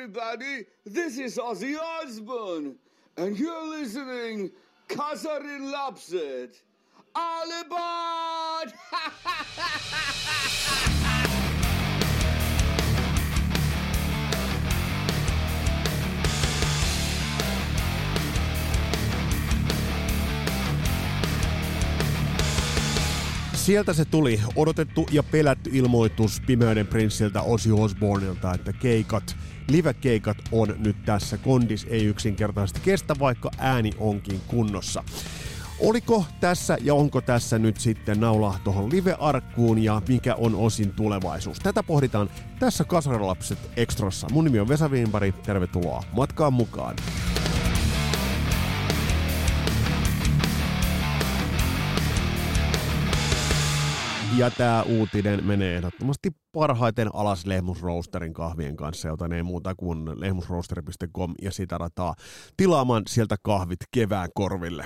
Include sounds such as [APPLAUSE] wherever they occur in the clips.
everybody. This is Ozzy Osbourne, and you're listening Kasarin Lapset. All [LAUGHS] Sieltä se tuli, odotettu ja pelätty ilmoitus Pimeyden prinssiltä Osi Osborneilta, että keikat, live-keikat on nyt tässä. Kondis ei yksinkertaisesti kestä, vaikka ääni onkin kunnossa. Oliko tässä ja onko tässä nyt sitten naula tuohon live-arkkuun ja mikä on osin tulevaisuus? Tätä pohditaan tässä Kasaralapset Extrassa. Mun nimi on Vesa Wienberg, tervetuloa matkaan mukaan. Ja tämä uutinen menee ehdottomasti parhaiten alas Lehmusroosterin kahvien kanssa, joten ei muuta kuin lehmusroosteri.com ja sitä rataa tilaamaan sieltä kahvit kevään korville.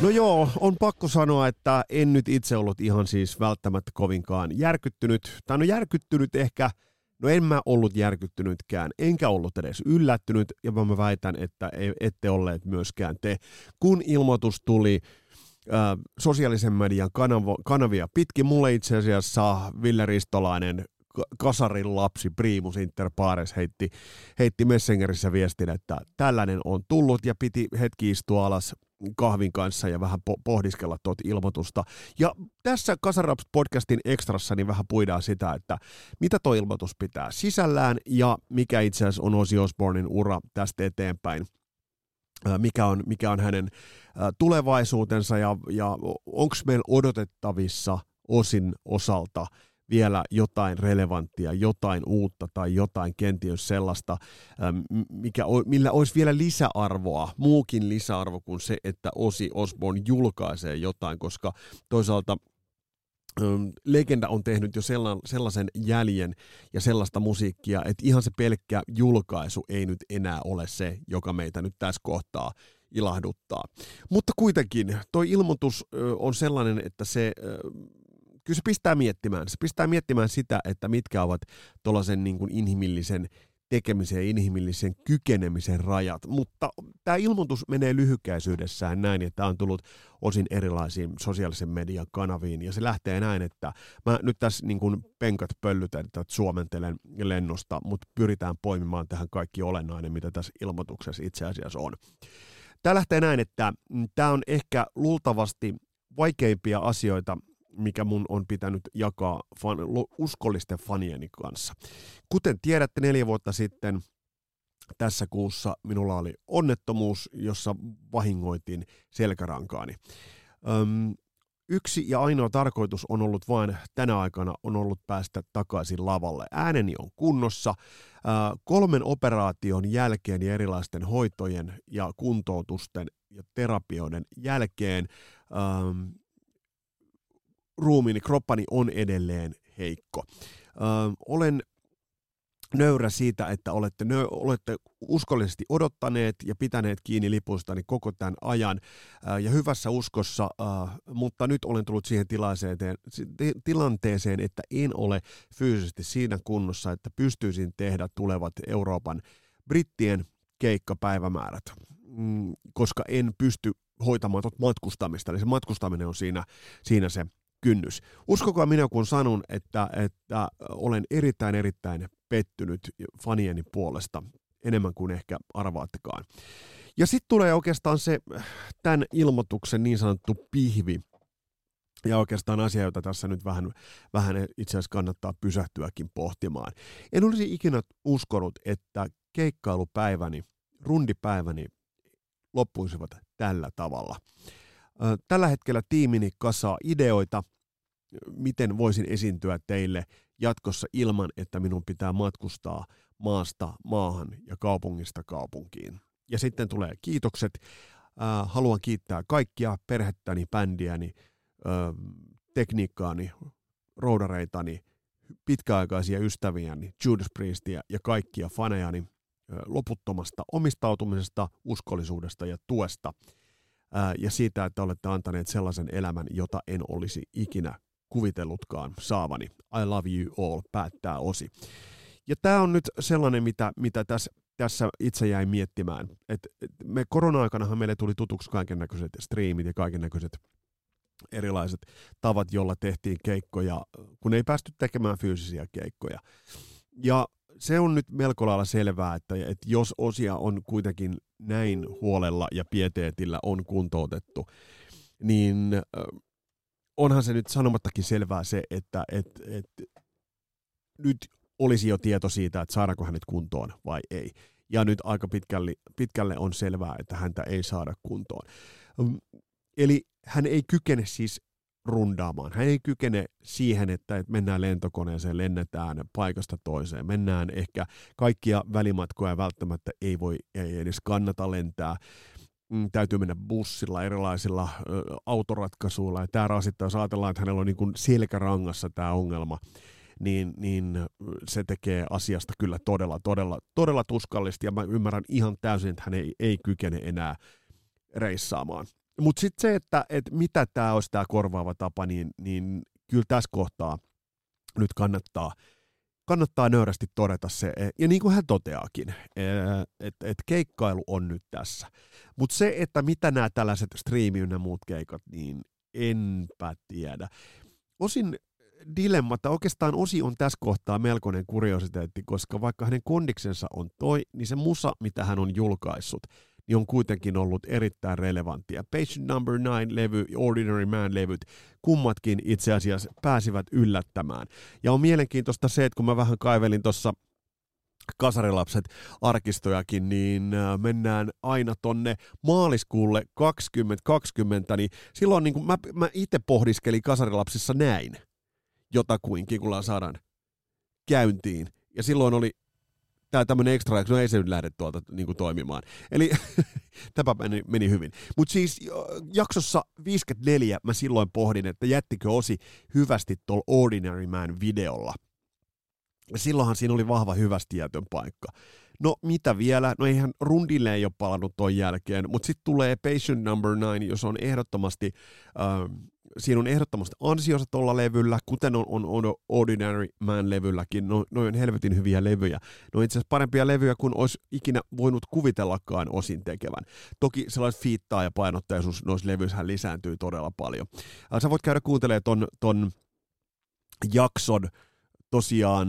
No joo, on pakko sanoa, että en nyt itse ollut ihan siis välttämättä kovinkaan järkyttynyt. Tai no järkyttynyt ehkä – No en mä ollut järkyttynytkään, enkä ollut edes yllättynyt, ja mä väitän, että ette olleet myöskään te. Kun ilmoitus tuli äh, sosiaalisen median kanavo, kanavia pitkin, mulle itse asiassa Ville Ristolainen kasarin lapsi Primus Inter Pares heitti, heitti Messengerissä viestin, että tällainen on tullut ja piti hetki istua alas kahvin kanssa ja vähän po- pohdiskella tuota ilmoitusta. Ja tässä Kasaraps podcastin ekstrassa niin vähän puidaan sitä, että mitä tuo ilmoitus pitää sisällään ja mikä itse asiassa on Ozzy Osbournein ura tästä eteenpäin mikä on, mikä on hänen tulevaisuutensa ja, ja onko meillä odotettavissa osin osalta vielä jotain relevanttia, jotain uutta tai jotain kenties sellaista, mikä, millä olisi vielä lisäarvoa, muukin lisäarvo kuin se, että Osi Osborne julkaisee jotain, koska toisaalta legenda on tehnyt jo sellaisen jäljen ja sellaista musiikkia, että ihan se pelkkä julkaisu ei nyt enää ole se, joka meitä nyt tässä kohtaa ilahduttaa. Mutta kuitenkin, tuo ilmoitus on sellainen, että se kyllä se pistää miettimään. Se pistää miettimään sitä, että mitkä ovat tuollaisen niin kuin inhimillisen tekemisen ja inhimillisen kykenemisen rajat. Mutta tämä ilmoitus menee lyhykäisyydessään näin, että tämä on tullut osin erilaisiin sosiaalisen median kanaviin. Ja se lähtee näin, että mä nyt tässä niin kuin penkat pöllytän, että suomentelen lennosta, mutta pyritään poimimaan tähän kaikki olennainen, mitä tässä ilmoituksessa itse asiassa on. Tämä lähtee näin, että tämä on ehkä luultavasti vaikeimpia asioita, mikä mun on pitänyt jakaa fan, uskollisten fanieni kanssa. Kuten tiedätte, neljä vuotta sitten tässä kuussa minulla oli onnettomuus, jossa vahingoitin selkärankaani. Öm, yksi ja ainoa tarkoitus on ollut vain tänä aikana on ollut päästä takaisin lavalle. Ääneni on kunnossa. kolmen operaation jälkeen ja erilaisten hoitojen ja kuntoutusten ja terapioiden jälkeen ruumiini, kroppani on edelleen heikko. Ö, olen nöyrä siitä, että olette, nö, olette uskollisesti odottaneet ja pitäneet kiinni lipustani koko tämän ajan ää, ja hyvässä uskossa, ää, mutta nyt olen tullut siihen tilanteeseen, että en ole fyysisesti siinä kunnossa, että pystyisin tehdä tulevat Euroopan brittien keikkapäivämäärät, mm, koska en pysty hoitamaan tuota matkustamista, eli se matkustaminen on siinä, siinä se kynnys. Uskokaa minä, kun sanon, että, että olen erittäin, erittäin pettynyt fanieni puolesta, enemmän kuin ehkä arvaattekaan. Ja sitten tulee oikeastaan se tämän ilmoituksen niin sanottu pihvi, ja oikeastaan asia, jota tässä nyt vähän, vähän itse asiassa kannattaa pysähtyäkin pohtimaan. En olisi ikinä uskonut, että keikkailupäiväni, rundipäiväni loppuisivat tällä tavalla. Tällä hetkellä tiimini kasaa ideoita, miten voisin esiintyä teille jatkossa ilman, että minun pitää matkustaa maasta maahan ja kaupungista kaupunkiin. Ja sitten tulee kiitokset. haluan kiittää kaikkia perhettäni, bändiäni, tekniikkaani, roudareitani, pitkäaikaisia ystäviäni, Judas Priestia ja kaikkia fanejani loputtomasta omistautumisesta, uskollisuudesta ja tuesta – ja siitä, että olette antaneet sellaisen elämän, jota en olisi ikinä kuvitellutkaan saavani. I love you all, päättää osi. Ja tämä on nyt sellainen, mitä, mitä tässä, tässä itse jäin miettimään. Et, et me korona-aikanahan meille tuli tutuksi kaiken näköiset striimit ja kaiken näköiset erilaiset tavat, joilla tehtiin keikkoja, kun ei päästy tekemään fyysisiä keikkoja. Ja se on nyt melko lailla selvää, että, että jos osia on kuitenkin näin huolella ja pieteetillä on kuntoutettu, niin onhan se nyt sanomattakin selvää se, että et, et, nyt olisi jo tieto siitä, että saadaanko hänet kuntoon vai ei. Ja nyt aika pitkälle, pitkälle on selvää, että häntä ei saada kuntoon. Eli hän ei kykene siis rundaamaan. Hän ei kykene siihen, että mennään lentokoneeseen, lennetään paikasta toiseen. Mennään ehkä kaikkia välimatkoja välttämättä ei voi ei edes kannata lentää. Mm, täytyy mennä bussilla, erilaisilla ö, autoratkaisuilla. Ja tämä rasittaa, jos ajatellaan, että hänellä on niin kuin selkärangassa tämä ongelma, niin, niin se tekee asiasta kyllä todella, todella, todella tuskallista. Ja mä ymmärrän ihan täysin, että hän ei, ei kykene enää reissaamaan. Mutta sitten se, että, että mitä tämä olisi tämä korvaava tapa, niin, niin kyllä tässä kohtaa nyt kannattaa, kannattaa nöyrästi todeta se, e, ja niin kuin hän toteaakin, e, että et keikkailu on nyt tässä. Mutta se, että mitä nämä tällaiset striimi ja muut keikat, niin enpä tiedä. Osin dilemma, että oikeastaan Osi on tässä kohtaa melkoinen kuriositeetti, koska vaikka hänen kondiksensa on toi, niin se musa, mitä hän on julkaissut, niin on kuitenkin ollut erittäin relevanttia. Patient Number 9-levy, Ordinary Man-levyt, kummatkin itse asiassa pääsivät yllättämään. Ja on mielenkiintoista se, että kun mä vähän kaivelin tuossa kasarilapset arkistojakin, niin äh, mennään aina tonne maaliskuulle 2020, niin silloin niin mä, mä itse pohdiskelin kasarilapsissa näin jotakuinkin, kun saadaan käyntiin. Ja silloin oli tämä tämmöinen ekstra, no ei se nyt lähde tuolta niin kuin, toimimaan. Eli [LAUGHS] tämä meni, meni hyvin. Mutta siis jaksossa 54 mä silloin pohdin, että jättikö Osi hyvästi tuolla Ordinary Man videolla. Silloinhan siinä oli vahva hyvästijätön paikka. No mitä vielä? No eihän rundille ei ole palannut ton jälkeen, mutta sitten tulee Patient Number 9, jos on ehdottomasti äh, siinä on ehdottomasti ansiosa tuolla levyllä, kuten on, on, on Ordinary Man-levylläkin. No, noin on helvetin hyviä levyjä. No itse asiassa parempia levyjä kuin olisi ikinä voinut kuvitellakaan osin tekevän. Toki sellaista fiittaa ja painottaisuus noissa levyissä lisääntyy todella paljon. Sä voit käydä kuuntelemaan ton, ton jakson tosiaan,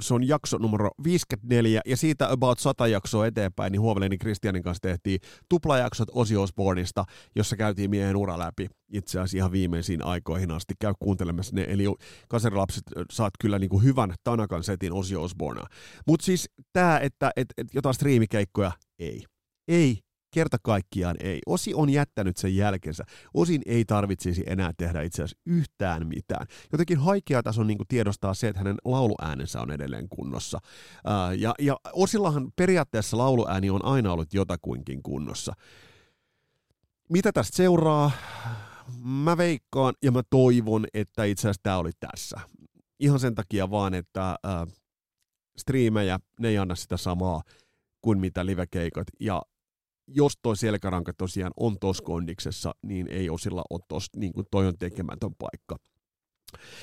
se on jakso numero 54, ja siitä about 100 jaksoa eteenpäin, niin Huoveleni Kristianin kanssa tehtiin tuplajaksot Ozzy Osbourneista, jossa käytiin miehen ura läpi itse asiassa ihan viimeisiin aikoihin asti. Käy kuuntelemassa ne, eli kaserilapset saat kyllä niin kuin hyvän Tanakan setin Ozzy Osbournea. Mutta siis tämä, että et, et jotain striimikeikkoja, ei. Ei kerta kaikkiaan ei. Osi on jättänyt sen jälkensä. Osin ei tarvitsisi enää tehdä itse asiassa yhtään mitään. Jotenkin haikea tason niin tiedostaa se, että hänen lauluäänensä on edelleen kunnossa. Ää, ja, ja Osillahan periaatteessa lauluääni on aina ollut jotakuinkin kunnossa. Mitä tästä seuraa? Mä veikkaan ja mä toivon, että itse asiassa tämä oli tässä. Ihan sen takia vaan, että ää, striimejä, ne ei anna sitä samaa kuin mitä livekeikat. Ja jos toi selkäranka tosiaan on tuossa kondiksessa, niin ei osilla ole tuossa, niin kuin toi on tekemätön paikka.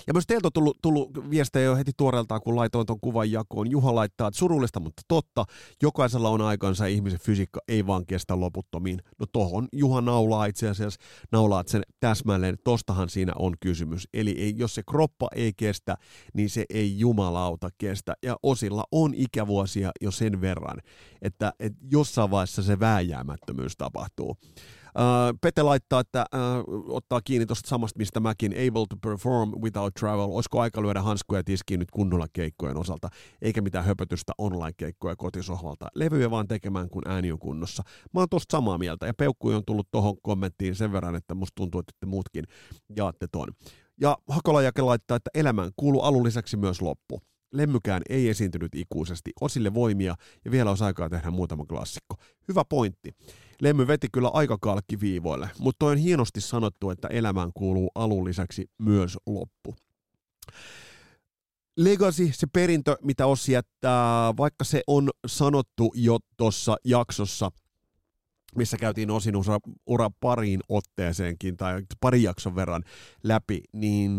Ja myös teiltä on tullut, tullut viestejä jo heti tuoreeltaan, kun laitoin tuon kuvan jakoon. Juha laittaa, että surullista, mutta totta. Jokaisella on aikansa ihmisen fysiikka ei vaan kestä loputtomiin. No tohon Juha naulaa itse asiassa, naulaat sen täsmälleen. Tostahan siinä on kysymys. Eli ei, jos se kroppa ei kestä, niin se ei jumalauta kestä. Ja osilla on ikävuosia jo sen verran, että, että jossain vaiheessa se vääjäämättömyys tapahtuu. Uh, Pete laittaa, että uh, ottaa kiinni tuosta samasta, mistä mäkin, able to perform without travel. Olisiko aika lyödä hanskuja tiskiin nyt kunnolla keikkojen osalta, eikä mitään höpötystä online-keikkoja kotisohvalta. Levyjä vaan tekemään, kun ääni on kunnossa. Mä oon tosta samaa mieltä, ja Peukku on tullut tuohon kommenttiin sen verran, että musta tuntuu, että te muutkin jaatte ton. Ja Hakolajake laittaa, että elämään kuuluu alun lisäksi myös loppu. Lemmykään ei esiintynyt ikuisesti, osille voimia ja vielä olisi aikaa tehdä muutama klassikko. Hyvä pointti. Lemmy veti kyllä aika viivoille, mutta on hienosti sanottu, että elämään kuuluu alun lisäksi myös loppu. Legacy, se perintö, mitä Ossi jättää, vaikka se on sanottu jo tuossa jaksossa, missä käytiin osin ura, ura pariin otteeseenkin tai pari jakson verran läpi, niin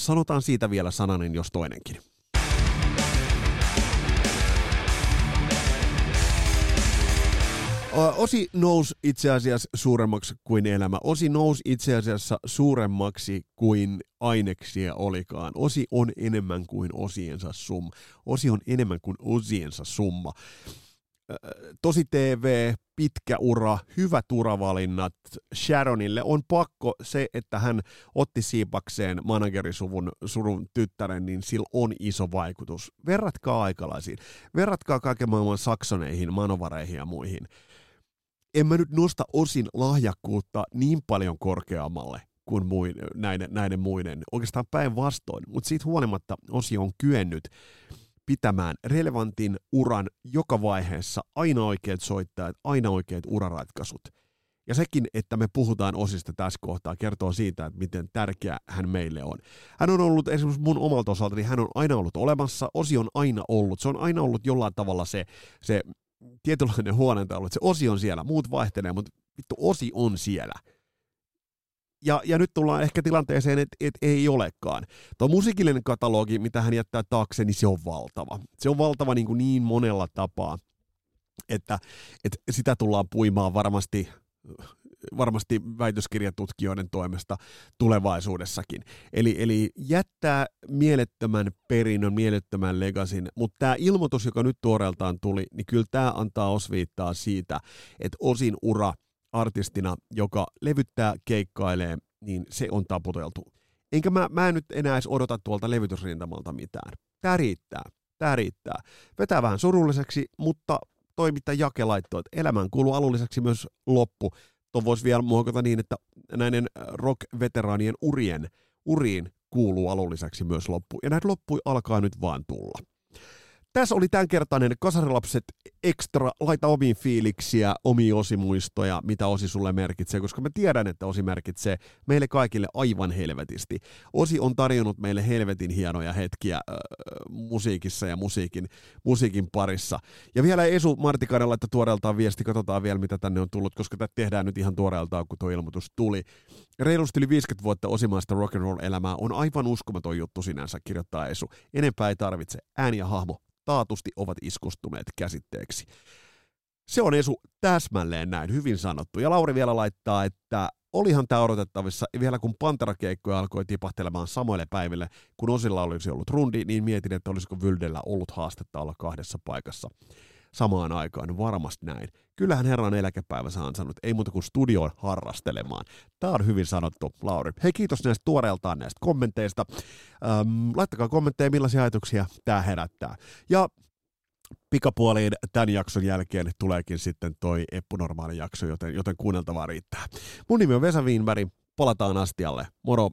sanotaan siitä vielä sananen, jos toinenkin. Osi nousi itse asiassa suuremmaksi kuin elämä. Osi nousi itse asiassa suuremmaksi kuin aineksia olikaan. Osi on enemmän kuin osiensa summa. Osi on enemmän kuin osiensa summa. Tosi TV, pitkä ura, hyvät uravalinnat. Sharonille on pakko se, että hän otti siipakseen managerisuvun surun tyttären, niin sillä on iso vaikutus. Verratkaa aikalaisiin. Verratkaa kaiken maailman saksoneihin, manovareihin ja muihin en mä nyt nosta osin lahjakkuutta niin paljon korkeammalle kuin muin, näiden, näiden muiden. Oikeastaan päinvastoin, mutta siitä huolimatta osi on kyennyt pitämään relevantin uran joka vaiheessa, aina oikeat soittajat, aina oikeat uraratkaisut. Ja sekin, että me puhutaan osista tässä kohtaa, kertoo siitä, että miten tärkeä hän meille on. Hän on ollut esimerkiksi mun omalta osalta, niin hän on aina ollut olemassa, osi on aina ollut, se on aina ollut jollain tavalla se, se tietynlainen huoneentaulu, että se osi on siellä, muut vaihtelee, mutta vittu osi on siellä. Ja, ja nyt tullaan ehkä tilanteeseen, että et ei olekaan. Tuo musiikillinen katalogi, mitä hän jättää taakse, niin se on valtava. Se on valtava niin, kuin niin monella tapaa, että, että sitä tullaan puimaan varmasti varmasti väitöskirjatutkijoiden toimesta tulevaisuudessakin. Eli, eli jättää mielettömän perinnön, mielettömän legasin, mutta tämä ilmoitus, joka nyt tuoreeltaan tuli, niin kyllä tämä antaa osviittaa siitä, että osin ura artistina, joka levyttää, keikkailee, niin se on taputeltu. Enkä mä, mä en nyt enää edes odota tuolta levytysrintamalta mitään. Tämä riittää. Tämä riittää. Vetää vähän surulliseksi, mutta toimittaja Jake laittoi, että elämään kuuluu alulliseksi myös loppu. Tuon voisi vielä muokata niin, että näiden rock-veteraanien urien, uriin kuuluu alun lisäksi myös loppu. Ja näitä loppui alkaa nyt vaan tulla. Tässä oli tämänkertainen Kasarilapset Extra. Laita omiin fiiliksiä, omiin osimuistoja, mitä Osi sulle merkitsee, koska mä tiedän, että Osi merkitsee meille kaikille aivan helvetisti. Osi on tarjonnut meille helvetin hienoja hetkiä äh, musiikissa ja musiikin, musiikin parissa. Ja vielä Esu Martikainen laittaa tuoreeltaan viesti, katsotaan vielä mitä tänne on tullut, koska tätä tehdään nyt ihan tuoreeltaan, kun tuo ilmoitus tuli. Reilusti yli 50 vuotta osimaista rock'n'roll-elämää on aivan uskomaton juttu sinänsä, kirjoittaa Esu. Enempää ei tarvitse. Ääni ja hahmo taatusti ovat iskustuneet käsitteeksi. Se on Esu täsmälleen näin, hyvin sanottu. Ja Lauri vielä laittaa, että olihan tämä odotettavissa, vielä kun Pantera-keikkoja alkoi tipahtelemaan samoille päiville, kun osilla olisi ollut rundi, niin mietin, että olisiko Vyldellä ollut haastetta olla kahdessa paikassa samaan aikaan. Varmasti näin. Kyllähän herran eläkepäivänsä ansainnut, ei muuta kuin studioon harrastelemaan. Tämä on hyvin sanottu, Lauri. Hei, kiitos näistä tuoreeltaan näistä kommenteista. Ähm, laittakaa kommentteja, millaisia ajatuksia tämä herättää. Ja pikapuoliin tämän jakson jälkeen tuleekin sitten toi Eppu Normaali jakso, joten, joten kuunneltavaa riittää. Mun nimi on Vesa Wienberg, palataan astialle. Moro!